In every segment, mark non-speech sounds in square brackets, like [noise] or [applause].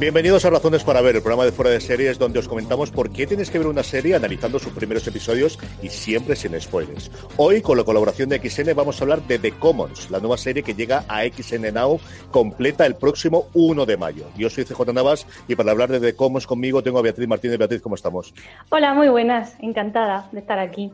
Bienvenidos a Razones para Ver, el programa de fuera de series donde os comentamos por qué tienes que ver una serie analizando sus primeros episodios y siempre sin spoilers. Hoy, con la colaboración de XN, vamos a hablar de The Commons, la nueva serie que llega a XN Now completa el próximo 1 de mayo. Yo soy CJ Navas y para hablar de The Commons conmigo tengo a Beatriz Martínez. Beatriz, ¿cómo estamos? Hola, muy buenas. Encantada de estar aquí.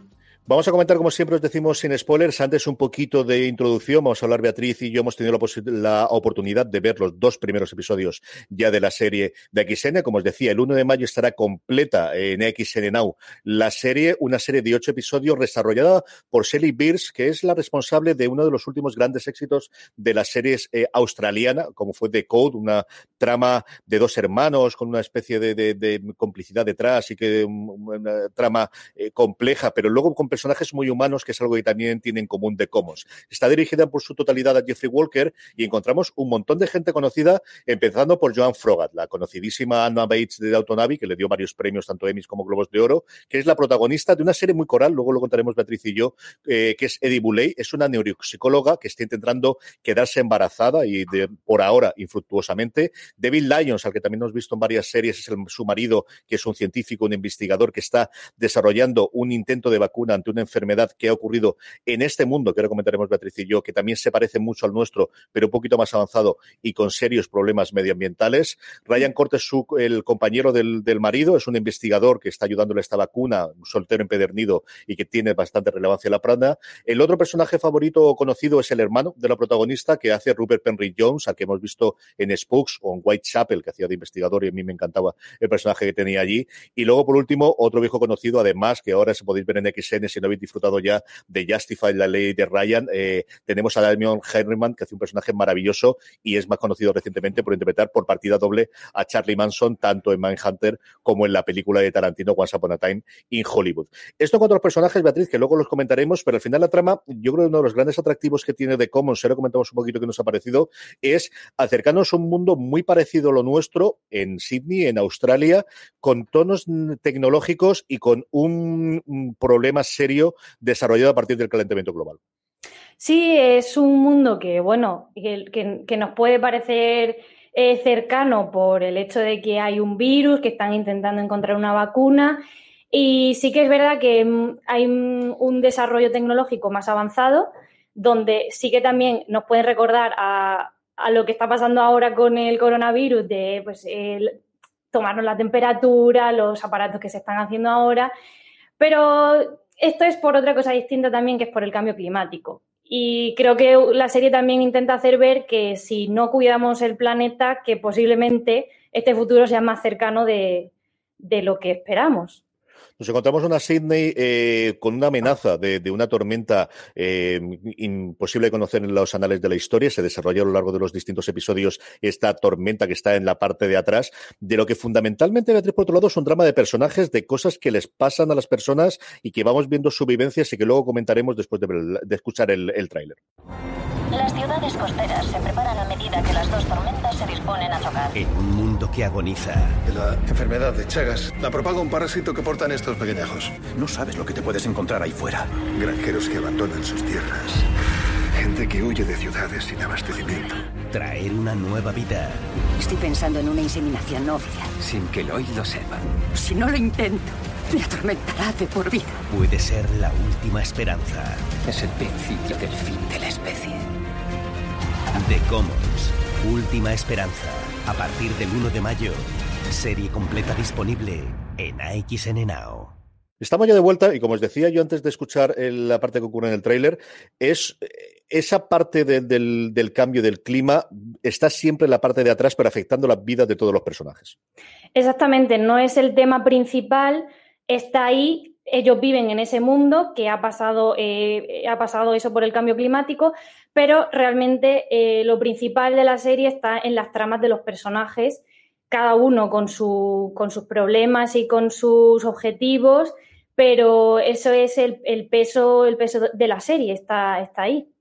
Vamos a comentar, como siempre os decimos, sin spoilers. Antes un poquito de introducción. Vamos a hablar, Beatriz y yo hemos tenido la, oportunidad de ver los dos primeros episodios ya de la serie de XN. Como os decía, el 1 de mayo estará completa en XN Now la serie, una serie de ocho episodios desarrollada por Shelly Beers, que es la responsable de uno de los últimos grandes éxitos de las series eh, australiana, como fue The Code, una trama de dos hermanos con una especie de, complicidad detrás y que una trama eh, compleja, pero luego con personajes muy humanos, que es algo que también tiene en común de Commons. Está dirigida por su totalidad a Jeffrey Walker y encontramos un montón de gente conocida, empezando por Joan Frogat, la conocidísima Anna Bates de Abbey, que le dio varios premios, tanto Emmys como Globos de Oro, que es la protagonista de una serie muy coral, luego lo contaremos Beatriz y yo, eh, que es Eddie Boulay, es una neuropsicóloga que está intentando quedarse embarazada y por ahora infructuosamente. David Lyons, al que también hemos visto en varias series, es el, su marido, que es un científico, un investigador que está desarrollando un intento de vacuna ante una enfermedad que ha ocurrido en este mundo, que ahora comentaremos Beatriz y yo, que también se parece mucho al nuestro, pero un poquito más avanzado y con serios problemas medioambientales. Ryan Cortes, el compañero del, marido, es un investigador que está ayudándole a esta vacuna, un soltero empedernido y que tiene bastante relevancia en la pranda. El otro personaje favorito conocido es el hermano de la protagonista que hace Rupert Penry Jones, al que hemos visto en Spooks o en Whitechapel, que hacía de investigador y a mí me encantaba el personaje que tenía allí. Y luego, por último, otro viejo conocido, además, que ahora se podéis ver en XN si no habéis disfrutado ya de Justify, la ley de Ryan. Eh, tenemos a Damian Henryman, que hace un personaje maravilloso y es más conocido recientemente por interpretar por partida doble a Charlie Manson, tanto en Mindhunter como en la película de Tarantino, Once Upon a Time in Hollywood. Esto con otros personajes, Beatriz, que luego los comentaremos, pero al final la trama, yo creo que uno de los grandes atractivos que tiene de Commons, ahora comentamos un poquito que nos ha parecido, es acercarnos a un mundo muy parecido a lo nuestro en Sydney, en Australia, con tonos tecnológicos y con un problema serio desarrollado a partir del calentamiento global. Sí, es un mundo que, bueno, que, nos puede parecer eh, cercano por el hecho de que hay un virus, que están intentando encontrar una vacuna. Y sí que es verdad que mm, hay un desarrollo tecnológico más avanzado, donde sí que también nos pueden recordar a, lo que está pasando ahora con el coronavirus, de pues, tomarnos la temperatura, los aparatos que se están haciendo ahora. Pero esto es por otra cosa distinta también, que es por el cambio climático. Y creo que la serie también intenta hacer ver que si no cuidamos el planeta, que posiblemente este futuro sea más cercano de, de lo que esperamos. Nos encontramos una Sydney eh, con una amenaza de, una tormenta eh, imposible de conocer en los anales de la historia. Se desarrolló a lo largo de los distintos episodios esta tormenta que está en la parte de atrás, de lo que fundamentalmente, Beatriz, por otro lado, es un drama de personajes, de cosas que les pasan a las personas y que vamos viendo su vivencia y que luego comentaremos después de, escuchar el, el tráiler. Las ciudades costeras se preparan a medida que las dos tormentas se disponen a chocar. En un mundo que agoniza. La enfermedad de Chagas la propaga un parásito que portan estos pequeñajos. No sabes lo que te puedes encontrar ahí fuera. Granjeros que abandonan sus tierras. Gente que huye de ciudades sin abastecimiento. Traer una nueva vida. Estoy pensando en una inseminación no oficial. Sin que Lloyd lo sepa. Si no lo intento, me atormentará de por vida. Puede ser la última esperanza. Es el principio del fin de la especie. The Commons. Última esperanza. A partir del 1 de mayo. Serie completa disponible en AXN Now. Estamos ya de vuelta y como os decía yo antes de escuchar la parte que ocurre en el tráiler, es esa parte de, del, del, cambio del clima está siempre en la parte de atrás, pero afectando la vida de todos los personajes. Exactamente, no es el tema principal, está ahí, ellos viven en ese mundo que ha pasado, eh, ha pasado eso por el cambio climático, pero realmente eh, lo principal de la serie está en las tramas de los personajes, cada uno con, su, con sus problemas y con sus objetivos pero eso es el, el, peso, el peso de la serie, está, está ahí.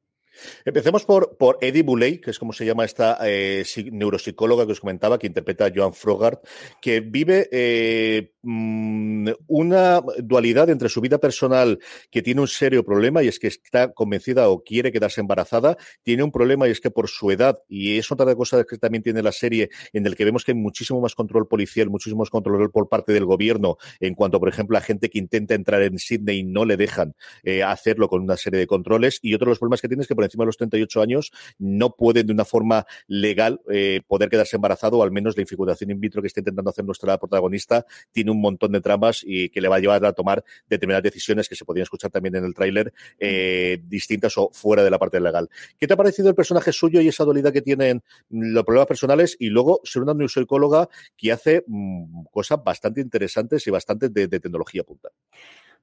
Empecemos por, por Eddie Boulay, que es como se llama esta eh, neuropsicóloga que os comentaba, que interpreta a Joan Frogart, que vive eh, mm, una dualidad entre su vida personal, que tiene un serio problema, y es que está convencida o quiere quedarse embarazada, tiene un problema y es que por su edad, y es otra cosa que también tiene la serie, en el que vemos que hay muchísimo más control policial, muchísimo más control por parte del gobierno, en cuanto, por ejemplo, a gente que intenta entrar en Sydney y no le dejan eh, hacerlo con una serie de controles, y otro de los problemas que tiene es que por encima de los 38 años no pueden de una forma legal eh, poder quedarse embarazado, o al menos la infecundación in vitro que está intentando hacer nuestra protagonista tiene un montón de tramas y que le va a llevar a tomar determinadas decisiones que se podían escuchar también en el tráiler, eh, distintas o fuera de la parte legal. ¿Qué te ha parecido el personaje suyo y esa dualidad que tienen los problemas personales y luego ser una neuropsicóloga que hace mmm, cosas bastante interesantes y bastante de, de tecnología punta?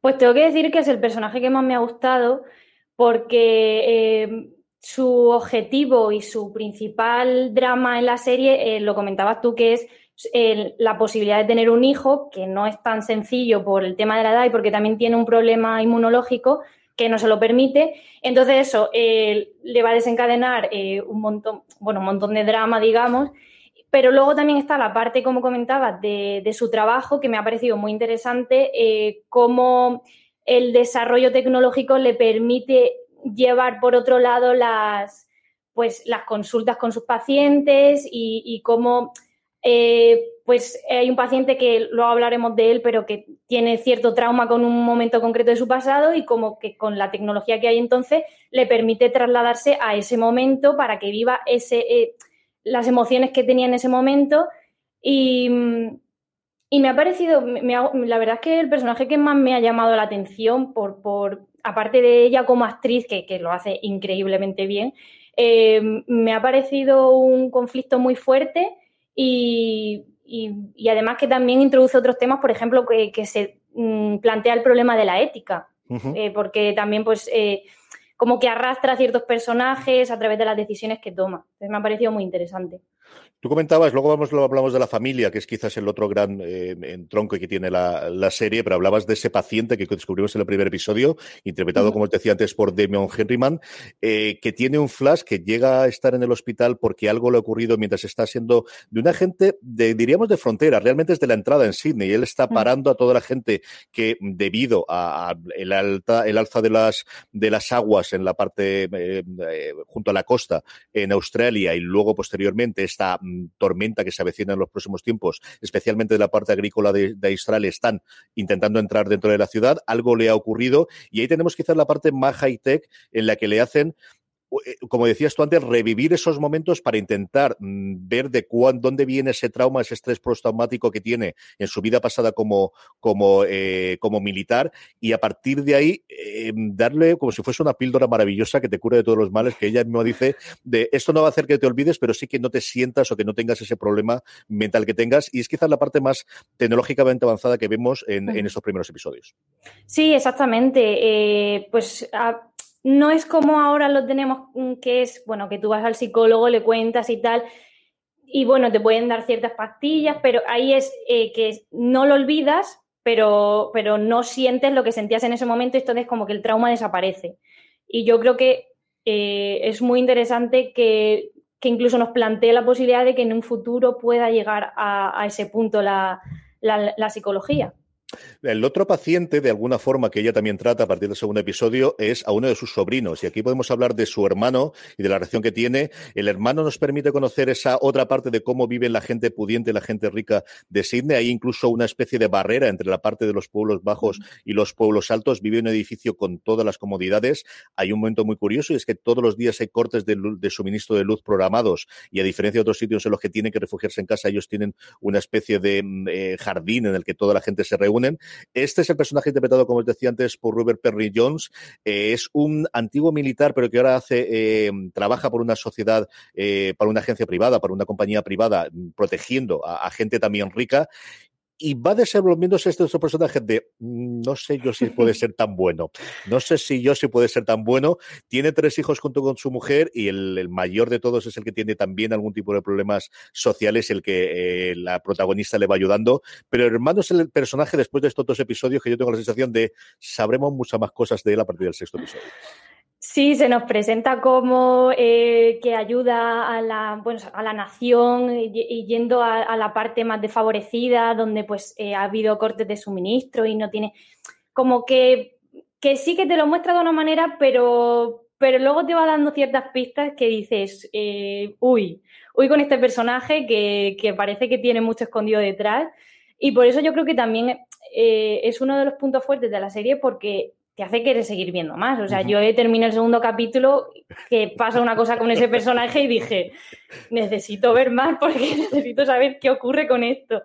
Pues tengo que decir que es el personaje que más me ha gustado porque eh, su objetivo y su principal drama en la serie, eh, lo comentabas tú, que es la posibilidad de tener un hijo, que no es tan sencillo por el tema de la edad y porque también tiene un problema inmunológico que no se lo permite. Entonces eso eh, le va a desencadenar un montón, bueno, un montón de drama, digamos. Pero luego también está la parte, como comentabas, de, su trabajo, que me ha parecido muy interesante, cómo el desarrollo tecnológico le permite llevar por otro lado las, pues, las consultas con sus pacientes y, cómo eh, pues hay un paciente que luego hablaremos de él, pero que tiene cierto trauma con un momento concreto de su pasado y como que con la tecnología que hay entonces le permite trasladarse a ese momento para que viva ese, eh, las emociones que tenía en ese momento. Y, y me ha parecido, me ha, la verdad es que el personaje que más me ha llamado la atención por, por aparte de ella como actriz, que, que lo hace increíblemente bien, eh, me ha parecido un conflicto muy fuerte y, y, y, además que también introduce otros temas, por ejemplo, que, que se mm, plantea el problema de la ética, uh -huh. eh, porque también pues eh, como que arrastra a ciertos personajes a través de las decisiones que toma. Entonces me ha parecido muy interesante. Tú comentabas, luego vamos, hablamos de la familia, que es quizás el otro gran eh, tronco que tiene la, la, serie, pero hablabas de ese paciente que descubrimos en el primer episodio, interpretado, como os decía antes, por Damon Henryman, eh, que tiene un flash que llega a estar en el hospital porque algo le ha ocurrido mientras está siendo de una gente, de, diríamos, de frontera, realmente es de la entrada en Sydney. Él está parando a toda la gente que, debido a, a el, alta, el alza de las, de las aguas en la parte eh, junto a la costa en Australia y luego posteriormente esta tormenta que se avecina en los próximos tiempos, especialmente de la parte agrícola de, de, Australia, están intentando entrar dentro de la ciudad. Algo le ha ocurrido y ahí tenemos quizás la parte más high-tech en la que le hacen como decías tú antes, revivir esos momentos para intentar mm, ver de cuán, dónde viene ese trauma, ese estrés postraumático que tiene en su vida pasada como, como, eh, como militar y a partir de ahí eh, darle como si fuese una píldora maravillosa que te cure de todos los males, que ella misma dice de esto no va a hacer que te olvides, pero sí que no te sientas o que no tengas ese problema mental que tengas y es quizás la parte más tecnológicamente avanzada que vemos en, en estos primeros episodios. Sí, exactamente. Eh, pues a no es como ahora lo tenemos, mm, que es, bueno, que tú vas al psicólogo, le cuentas y tal, y bueno, te pueden dar ciertas pastillas, pero ahí es eh, que no lo olvidas, pero, pero no sientes lo que sentías en ese momento, y entonces como que el trauma desaparece. Y yo creo que eh, es muy interesante que, que, incluso nos plantee la posibilidad de que en un futuro pueda llegar a, ese punto la, la psicología. El otro paciente, de alguna forma, que ella también trata a partir del segundo episodio, es a uno de sus sobrinos. Y aquí podemos hablar de su hermano y de la relación que tiene. El hermano nos permite conocer esa otra parte de cómo vive la gente pudiente y la gente rica de Sydney. Hay incluso una especie de barrera entre la parte de los pueblos bajos y los pueblos altos. Vive en un edificio con todas las comodidades. Hay un momento muy curioso y es que todos los días hay cortes de, de suministro de luz programados y a diferencia de otros sitios en los que tienen que refugiarse en casa, ellos tienen una especie de mm, eh, jardín en el que toda la gente se reúne. Este es el personaje interpretado, como os decía antes, por Robert Perry Jones. Eh, es un antiguo militar, pero que ahora hace, eh, trabaja por una sociedad, eh, para una agencia privada, para una compañía privada, protegiendo a, a gente también rica y va desenvolviéndose este otro personaje de mm, no sé yo si puede [laughs] ser tan bueno, no sé si yo si puede ser tan bueno. Tiene tres hijos junto con su mujer y el, el mayor de todos es el que tiene también algún tipo de problemas sociales, el que eh, la protagonista le va ayudando. Pero el hermano es el personaje después de estos dos episodios que yo tengo la sensación de sabremos muchas más cosas de él a partir del sexto episodio. Sí, se nos presenta como eh, que ayuda a la, bueno, a la nación y, yendo a, a, la parte más desfavorecida, donde pues eh, ha habido cortes de suministro y no tiene. Como que, que sí que te lo muestra de una manera, pero, pero luego te va dando ciertas pistas que dices, eh, uy, uy con este personaje que, que, parece que tiene mucho escondido detrás. Y por eso yo creo que también eh, es uno de los puntos fuertes de la serie, porque te hace querer seguir viendo más. O sea, uh -huh. yo he terminado el segundo capítulo que pasa una cosa con ese personaje y dije, necesito ver más porque [laughs] necesito saber qué ocurre con esto.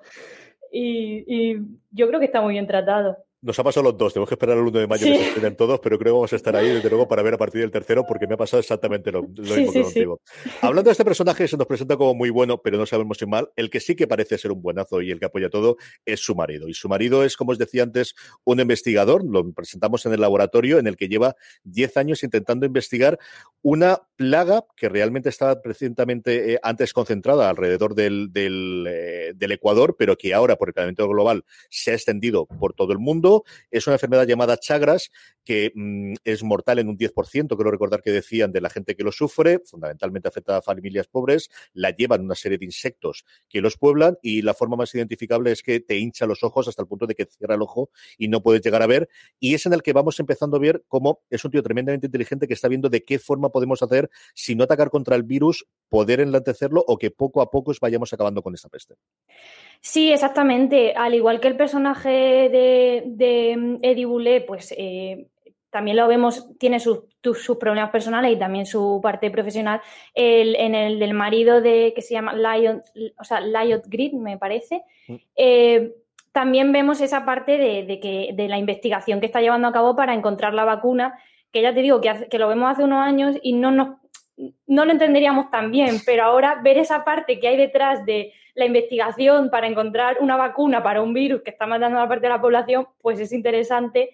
Y, y yo creo que está muy bien tratado. Nos ha pasado los dos, tenemos que esperar el 1 de mayo sí. que se estrenen todos, pero creo que vamos a estar ahí desde luego para ver a partir del tercero porque me ha pasado exactamente lo, lo sí, mismo que contigo. Sí. Hablando de este personaje, se nos presenta como muy bueno, pero no sabemos si mal. El que sí que parece ser un buenazo y el que apoya todo es su marido. Y su marido es, como os decía antes, un investigador. Lo presentamos en el laboratorio en el que lleva 10 años intentando investigar una plaga que realmente estaba recientemente eh, antes concentrada alrededor del, del, eh, del Ecuador, pero que ahora por el calentamiento global se ha extendido por todo el mundo es una enfermedad llamada Chagras que mmm, es mortal en un 10%, creo recordar que decían, de la gente que lo sufre, fundamentalmente afecta a familias pobres, la llevan una serie de insectos que los pueblan y la forma más identificable es que te hincha los ojos hasta el punto de que cierra el ojo y no puedes llegar a ver. Y es en el que vamos empezando a ver cómo es un tío tremendamente inteligente que está viendo de qué forma podemos hacer, si no atacar contra el virus, poder enlantecerlo o que poco a poco vayamos acabando con esta peste. Sí, exactamente. Al igual que el personaje de, de Eddie Boulé, pues eh, también lo vemos, tiene sus, sus, problemas personales y también su parte profesional. El, en el del marido de que se llama Lion, o sea, Liot Grid, me parece. Mm. Eh, también vemos esa parte de, de, que, de la investigación que está llevando a cabo para encontrar la vacuna, que ya te digo que, hace, que lo vemos hace unos años y no, nos, no lo entenderíamos tan bien, pero ahora ver esa parte que hay detrás de la investigación para encontrar una vacuna para un virus que está matando a la parte de la población, pues es interesante.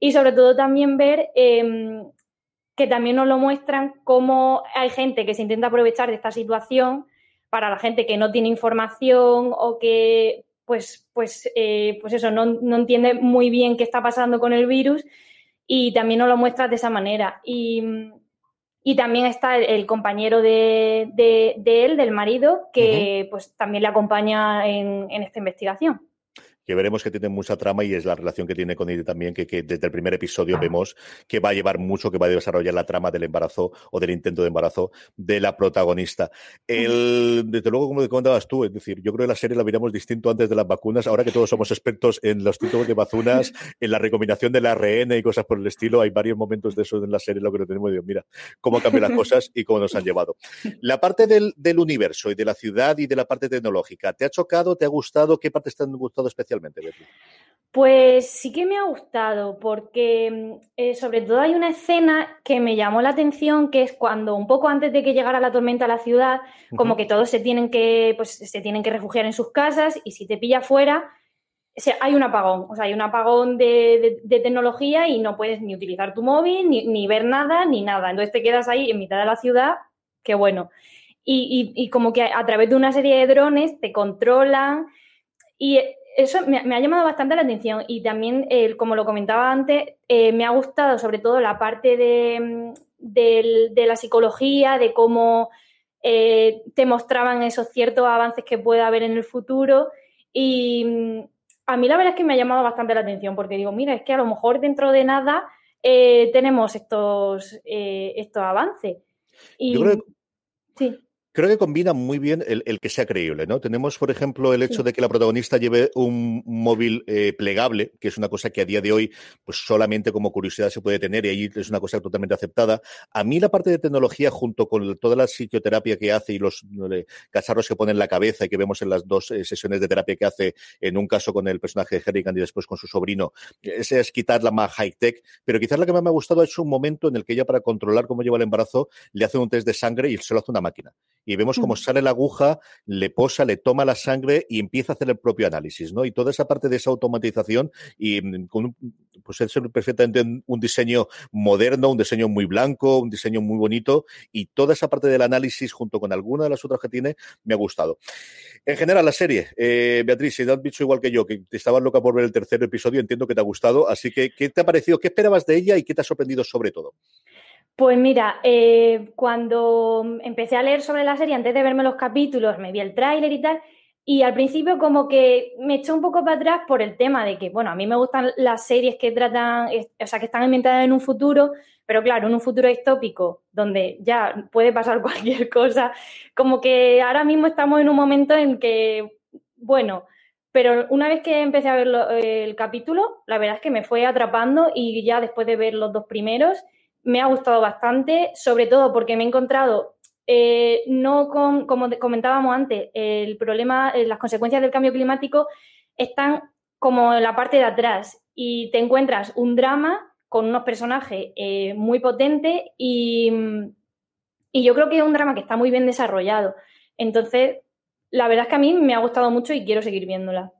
Y sobre todo también ver eh, que también nos lo muestran cómo hay gente que se intenta aprovechar de esta situación para la gente que no tiene información o que pues, pues, eh, pues eso, no, no, entiende muy bien qué está pasando con el virus y también nos lo muestra de esa manera. Y, y también está el, el compañero de, de, de, él, del marido, que uh -huh. pues también le acompaña en, en esta investigación que veremos que tiene mucha trama y es la relación que tiene con ella también, que, que, desde el primer episodio vemos que va a llevar mucho, que va a desarrollar la trama del embarazo o del intento de embarazo de la protagonista. El, desde luego, como te comentabas tú, es decir, yo creo que la serie la miramos distinto antes de las vacunas, ahora que todos somos expertos en los títulos de vacunas, [laughs] en la recombinación del ARN y cosas por el estilo, hay varios momentos de eso en la serie, lo que no tenemos, digo, mira, cómo cambian las cosas y cómo nos han llevado. [laughs] La parte del, del universo y de la ciudad y de la parte tecnológica, ¿te ha chocado, te ha gustado? ¿Qué partes te han gustado especialmente? Betty? Pues sí que me ha gustado, porque eh, sobre todo hay una escena que me llamó la atención, que es cuando un poco antes de que llegara la tormenta a la ciudad, uh -huh. como que todos se tienen que, pues, se tienen que refugiar en sus casas y si te pilla fuera, o sea, hay un apagón, o sea, hay un apagón de, de, de tecnología y no puedes ni utilizar tu móvil, ni, ni, ver nada, ni nada. Entonces te quedas ahí en mitad de la ciudad, qué bueno. Y, y, y como que a, a través de una serie de drones te controlan y eso me, me, ha llamado bastante la atención y también, eh, como lo comentaba antes, eh, me ha gustado sobre todo la parte de, de, de la psicología, de cómo eh, te mostraban esos ciertos avances que puede haber en el futuro y a mí la verdad es que me ha llamado bastante la atención porque digo, mira, es que a lo mejor dentro de nada eh, tenemos estos, estos avances. Y, Yo creo que- Sí. Creo que combina muy bien el, el que sea creíble, ¿no? Tenemos, por ejemplo, el hecho Sí. de que la protagonista lleve un móvil eh, plegable, que es una cosa que a día de hoy, pues solamente como curiosidad se puede tener y ahí es una cosa totalmente aceptada. A mí la parte de tecnología, junto con toda la psicoterapia que hace y los eh, cacharros que pone en la cabeza y que vemos en las dos eh, sesiones de terapia que hace, en un caso con el personaje de Harrigan y después con su sobrino, ese es quitarla más high-tech, pero quizás la que más me ha gustado es un momento en el que ella, para controlar cómo lleva el embarazo, le hace un test de sangre y se lo hace una máquina y vemos cómo sale la aguja, le posa, le toma la sangre y empieza a hacer el propio análisis, ¿no? Y toda esa parte de esa automatización y mm, con un, pues es perfectamente un- un diseño moderno, un diseño muy blanco, un diseño muy bonito y toda esa parte del análisis junto con alguna de las otras que tiene me ha gustado. En general, la serie, eh, Beatriz, si te has dicho igual que yo, que te estabas loca por ver el tercer episodio, entiendo que te ha gustado, así que ¿qué te ha parecido? ¿Qué esperabas de ella y qué te ha sorprendido sobre todo? Pues mira, eh, cuando empecé a leer sobre la serie, antes de verme los capítulos, me vi el tráiler y tal, y al principio como que me echó un poco para atrás por el tema de que, bueno, a mí me gustan las series que tratan, o sea, que están ambientadas en un futuro, pero claro, en un futuro distópico, donde ya puede pasar [laughs] cualquier cosa, como que ahora mismo estamos en un momento en que, bueno, pero una vez que empecé a ver el capítulo, la verdad es que me fue atrapando y ya después de ver los dos primeros, me ha gustado bastante, sobre todo porque me he encontrado, eh, no con, como comentábamos antes, el problema, eh, las consecuencias del cambio climático están como en la parte de atrás y te encuentras un drama con unos personajes eh, muy potentes y, y yo creo que es un drama que está muy bien desarrollado. Entonces, la verdad es que a mí me ha gustado mucho y quiero seguir viéndola.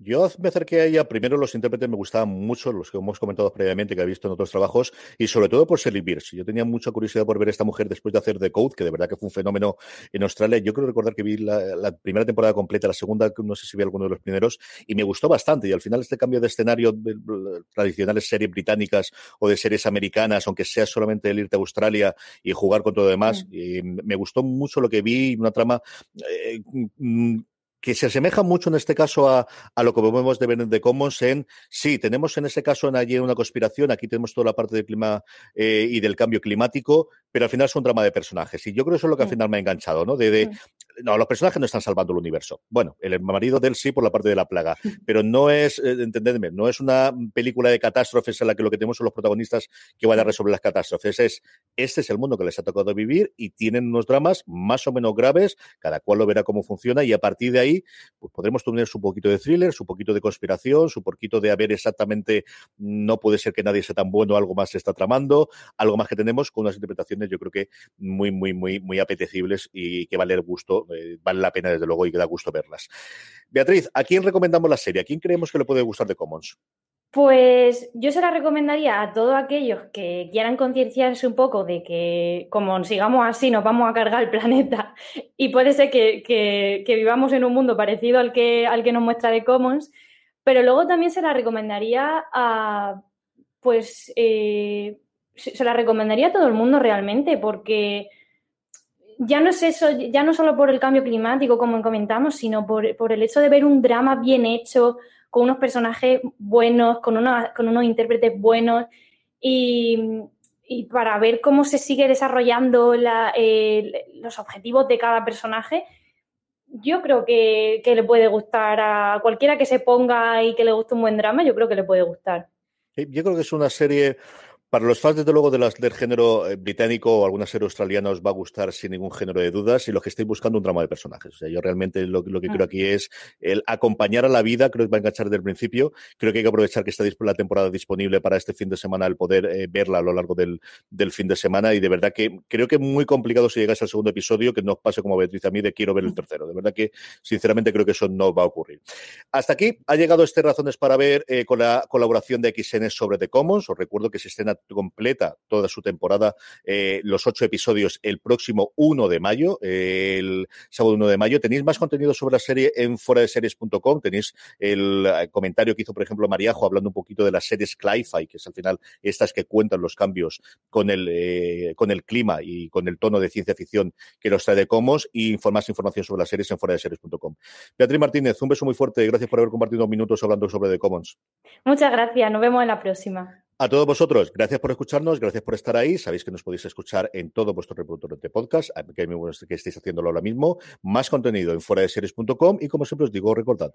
Yo me acerqué a ella, primero los intérpretes me gustaban mucho, los que hemos comentado previamente, que he visto en otros trabajos, y sobre todo por Sally Bierce. Yo tenía mucha curiosidad por ver a esta mujer después de hacer The Code, que de verdad que fue un fenómeno en Australia. Yo creo recordar que vi la, la primera temporada completa, la segunda, no sé si vi alguno de los primeros, y me gustó bastante. Y al final este cambio de escenario de tradicionales series británicas o de series americanas, aunque sea solamente el irte a Australia y jugar con todo lo demás, y me gustó mucho lo que vi, una trama... eh, mm, que se asemeja mucho en este caso a, a lo que vemos de Bennett de Commons en, sí, tenemos en ese caso en allí una conspiración, aquí tenemos toda la parte del clima eh, y del cambio climático, pero al final es un drama de personajes. Y yo creo que eso es lo que al Sí. final me ha enganchado, ¿no? De, de, Sí. No, los personajes no están salvando el universo. Bueno, el marido de él sí por la parte de la plaga, [laughs] pero no es, eh, entendedme, no es una película de catástrofes en la que lo que tenemos son los protagonistas que van a resolver las catástrofes. Es, este es el mundo que les ha tocado vivir y tienen unos dramas más o menos graves, cada cual lo verá cómo funciona y a partir de ahí pues podremos tener su poquito de thriller, su poquito de conspiración, su poquito de haber exactamente, no puede ser que nadie sea tan bueno, algo más se está tramando, algo más que tenemos con unas interpretaciones yo creo que muy, muy, muy, muy apetecibles y que vale el gusto, eh, vale la pena desde luego y que da gusto verlas. Beatriz, ¿a quién recomendamos la serie? ¿A quién creemos que le puede gustar de Commons? Pues yo se la recomendaría a todos aquellos que quieran concienciarse un poco de que como sigamos así nos vamos a cargar el planeta y puede ser que, que- vivamos en un mundo parecido al que, al que nos muestra The Commons, pero luego también se la recomendaría a, pues, eh, se la recomendaría a todo el mundo realmente porque ya no es eso, ya no solo por el cambio climático como comentamos, sino por, por el hecho de ver un drama bien hecho, con unos personajes buenos, con, una- con unos intérpretes buenos y, y para ver cómo se sigue desarrollando la- el- los objetivos de cada personaje, yo creo que, que le puede gustar a cualquiera que se ponga y que le guste un buen drama, yo creo que le puede gustar. Eh, Yo creo que es una serie, para los fans desde luego de las, del género eh, británico o alguna serie australiana os va a gustar sin ningún género de dudas y los que estéis buscando un drama de personajes. O sea, yo realmente lo, lo que Mm. creo aquí es el acompañar a la vida, creo que va a enganchar desde el principio. Creo que hay que aprovechar que está la temporada disponible para este fin de semana, el poder eh, verla a lo largo del, del fin de semana y de verdad que creo que es muy complicado si llegas al segundo episodio que no os pase como Beatriz a mí de quiero ver el tercero. De verdad que sinceramente creo que eso no va a ocurrir. Hasta aquí ha llegado este Razones para Ver eh, con la colaboración de XN sobre The Commons. Os recuerdo que se estrena completa toda su temporada, eh, los ocho episodios, el próximo 1 de mayo, el sábado 1 de mayo. Tenéis más contenido sobre la serie en foradeseries.com. Tenéis el eh, comentario que hizo, por ejemplo, Mariajo hablando un poquito de las series Cli-Fi, que es al final estas que cuentan los cambios con el, eh, con el clima y con el tono de ciencia ficción que nos trae de Comos y más información sobre las series en foradeseries.com. Beatriz Martínez, un beso muy fuerte gracias por haber compartido minutos hablando sobre The Commons. Muchas gracias, nos vemos en la próxima. A todos vosotros, gracias por escucharnos, gracias por estar ahí. Sabéis que nos podéis escuchar en todo vuestro reproductor de podcast, que estéis haciéndolo ahora mismo. Más contenido en foradeseries.com y como siempre os digo, recordad.